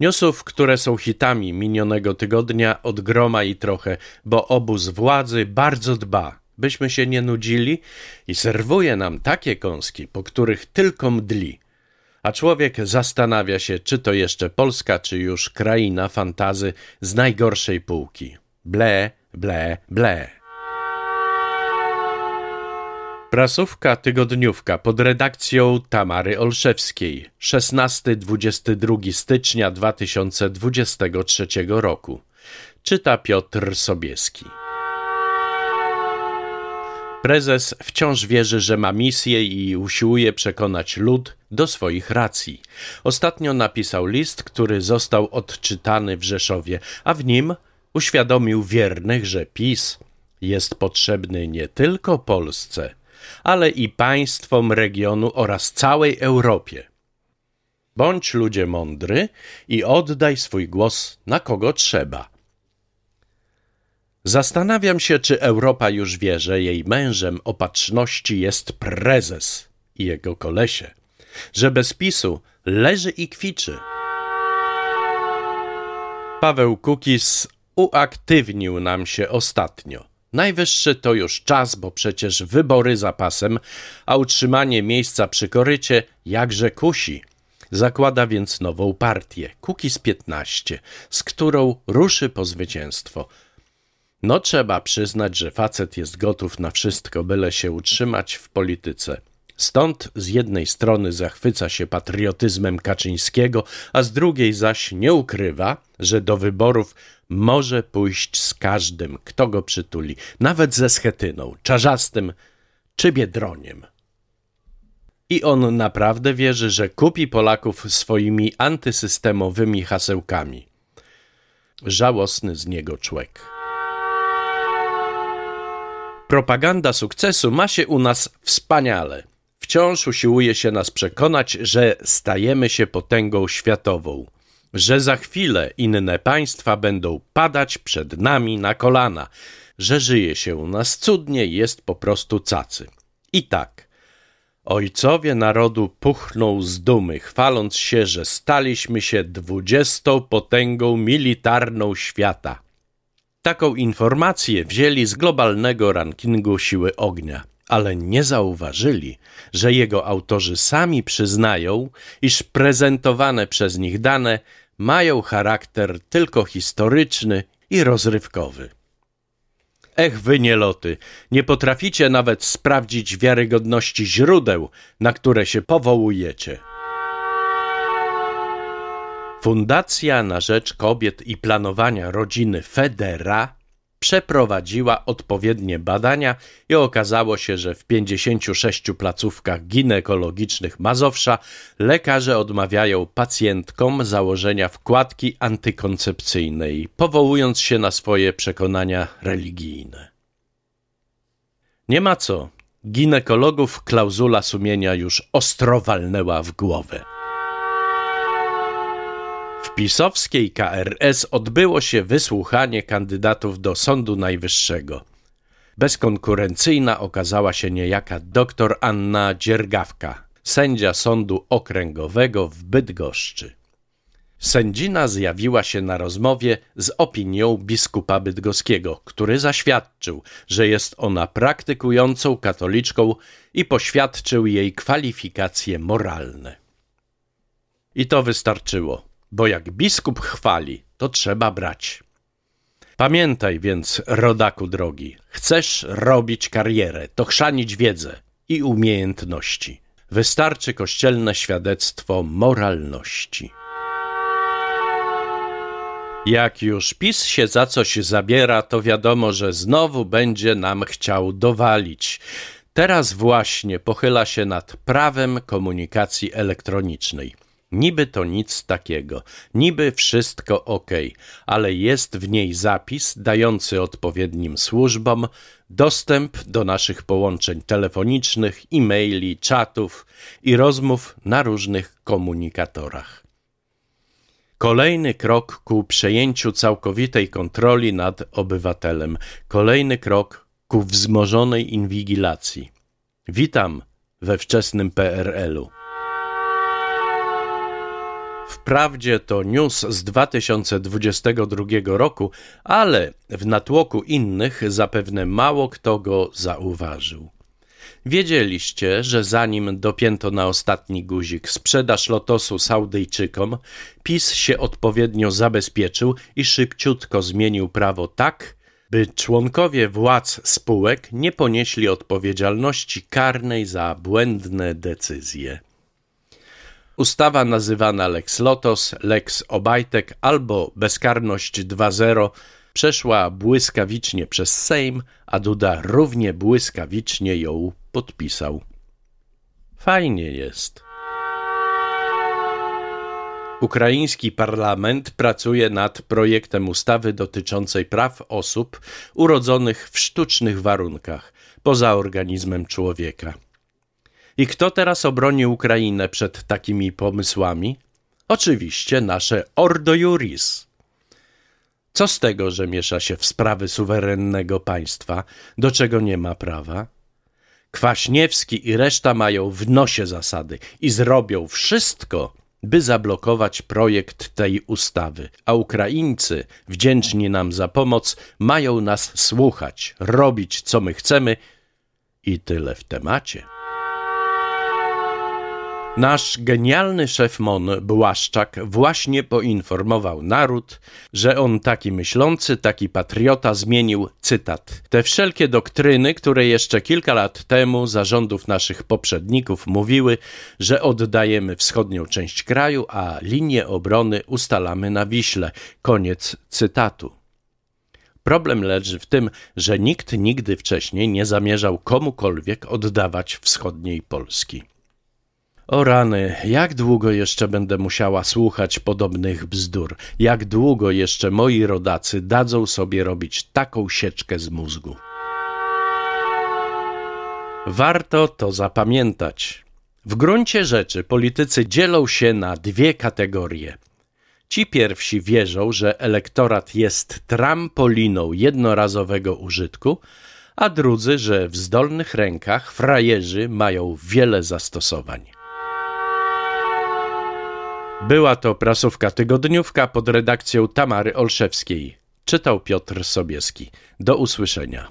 Newsów, które są hitami minionego tygodnia od groma i trochę, bo obóz władzy bardzo dba, byśmy się nie nudzili i serwuje nam takie kąski, po których tylko mdli. A człowiek zastanawia się, czy to jeszcze Polska, czy już kraina fantazy z najgorszej półki. Ble, ble, ble. Prasówka tygodniówka pod redakcją Tamary Olszewskiej 16-22 stycznia 2023 roku. Czyta Piotr Sobieski. Prezes wciąż wierzy, że ma misję i usiłuje przekonać lud do swoich racji. Ostatnio napisał list, który został odczytany w Rzeszowie, a w nim uświadomił wiernych, że PiS jest potrzebny nie tylko Polsce, ale i państwom regionu oraz całej Europie. Bądź ludzie mądry i oddaj swój głos na kogo trzeba. Zastanawiam się, czy Europa już wie, że jej mężem opatrzności jest prezes i jego kolesie, że bez PiSu leży i kwiczy. Paweł Kukis uaktywnił nam się ostatnio. Najwyższy to już czas, bo przecież wybory za pasem, a utrzymanie miejsca przy korycie jakże kusi. Zakłada więc nową partię, Kukiz 15, z którą ruszy po zwycięstwo. No trzeba przyznać, że facet jest gotów na wszystko, byle się utrzymać w polityce. Stąd z jednej strony zachwyca się patriotyzmem Kaczyńskiego, a z drugiej zaś nie ukrywa, że do wyborów może pójść z każdym, kto go przytuli, nawet ze Schetyną, Czarzastym czy Biedroniem. I on naprawdę wierzy, że kupi Polaków swoimi antysystemowymi hasełkami. Żałosny z niego człowiek. Propaganda sukcesu ma się u nas wspaniale. Wciąż usiłuje się nas przekonać, że stajemy się potęgą światową, że za chwilę inne państwa będą padać przed nami na kolana, że żyje się u nas cudnie i jest po prostu cacy. I tak. Ojcowie narodu puchną z dumy, chwaląc się, że staliśmy się dwudziestą potęgą militarną świata. Taką informację wzięli z globalnego rankingu siły ognia ale nie zauważyli, że jego autorzy sami przyznają, iż prezentowane przez nich dane mają charakter tylko historyczny i rozrywkowy. Ech, wy nieloty, nie potraficie nawet sprawdzić wiarygodności źródeł, na które się powołujecie. Fundacja na rzecz kobiet i planowania rodziny Federa przeprowadziła odpowiednie badania i okazało się, że w 56 placówkach ginekologicznych Mazowsza lekarze odmawiają pacjentkom założenia wkładki antykoncepcyjnej, powołując się na swoje przekonania religijne. Nie ma co. Ginekologów klauzula sumienia już ostro walnęła w głowę. W pisowskiej KRS odbyło się wysłuchanie kandydatów do Sądu Najwyższego. Bezkonkurencyjna okazała się niejaka dr Anna Dziergawka, sędzia Sądu Okręgowego w Bydgoszczy. Sędzina zjawiła się na rozmowie z opinią biskupa bydgoskiego, który zaświadczył, że jest ona praktykującą katoliczką i poświadczył jej kwalifikacje moralne. I to wystarczyło bo jak biskup chwali, to trzeba brać. Pamiętaj więc, rodaku drogi, chcesz robić karierę, to chrzanić wiedzę i umiejętności. Wystarczy kościelne świadectwo moralności. Jak już PiS się za coś zabiera, to wiadomo, że znowu będzie nam chciał dowalić. Teraz właśnie pochyla się nad prawem komunikacji elektronicznej. Niby to nic takiego, niby wszystko ok, ale jest w niej zapis dający odpowiednim służbom dostęp do naszych połączeń telefonicznych, e-maili, czatów i rozmów na różnych komunikatorach. Kolejny krok ku przejęciu całkowitej kontroli nad obywatelem, kolejny krok ku wzmożonej inwigilacji. Witam we wczesnym PRL-u. Wprawdzie to news z 2022 roku, ale w natłoku innych zapewne mało kto go zauważył. Wiedzieliście, że zanim dopięto na ostatni guzik sprzedaż lotosu Saudyjczykom, PiS się odpowiednio zabezpieczył i szybciutko zmienił prawo tak, by członkowie władz spółek nie ponieśli odpowiedzialności karnej za błędne decyzje. Ustawa nazywana Lex Lotos, Lex Obajtek albo Bezkarność 2.0 przeszła błyskawicznie przez Sejm, a Duda równie błyskawicznie ją podpisał. Fajnie jest. Ukraiński parlament pracuje nad projektem ustawy dotyczącej praw osób urodzonych w sztucznych warunkach, poza organizmem człowieka. I kto teraz obroni Ukrainę przed takimi pomysłami? Oczywiście nasze Ordo Juris. Co z tego, że miesza się w sprawy suwerennego państwa, do czego nie ma prawa? Kwaśniewski i reszta mają w nosie zasady i zrobią wszystko, by zablokować projekt tej ustawy, a Ukraińcy, wdzięczni nam za pomoc, mają nas słuchać, robić co my chcemy i tyle w temacie. Nasz genialny szef MON Błaszczak właśnie poinformował naród, że on taki myślący, taki patriota zmienił, cytat, te wszelkie doktryny, które jeszcze kilka lat temu zarządów naszych poprzedników mówiły, że oddajemy wschodnią część kraju, a linię obrony ustalamy na Wiśle. Koniec cytatu. Problem leży w tym, że nikt nigdy wcześniej nie zamierzał komukolwiek oddawać wschodniej Polski. O rany, jak długo jeszcze będę musiała słuchać podobnych bzdur? Jak długo jeszcze moi rodacy dadzą sobie robić taką sieczkę z mózgu? Warto to zapamiętać. W gruncie rzeczy politycy dzielą się na dwie kategorie. Ci pierwsi wierzą, że elektorat jest trampoliną jednorazowego użytku, a drudzy, że w zdolnych rękach frajerzy mają wiele zastosowań. Była to prasówka tygodniówka pod redakcją Tamary Olszewskiej. Czytał Piotr Sobieski. Do usłyszenia.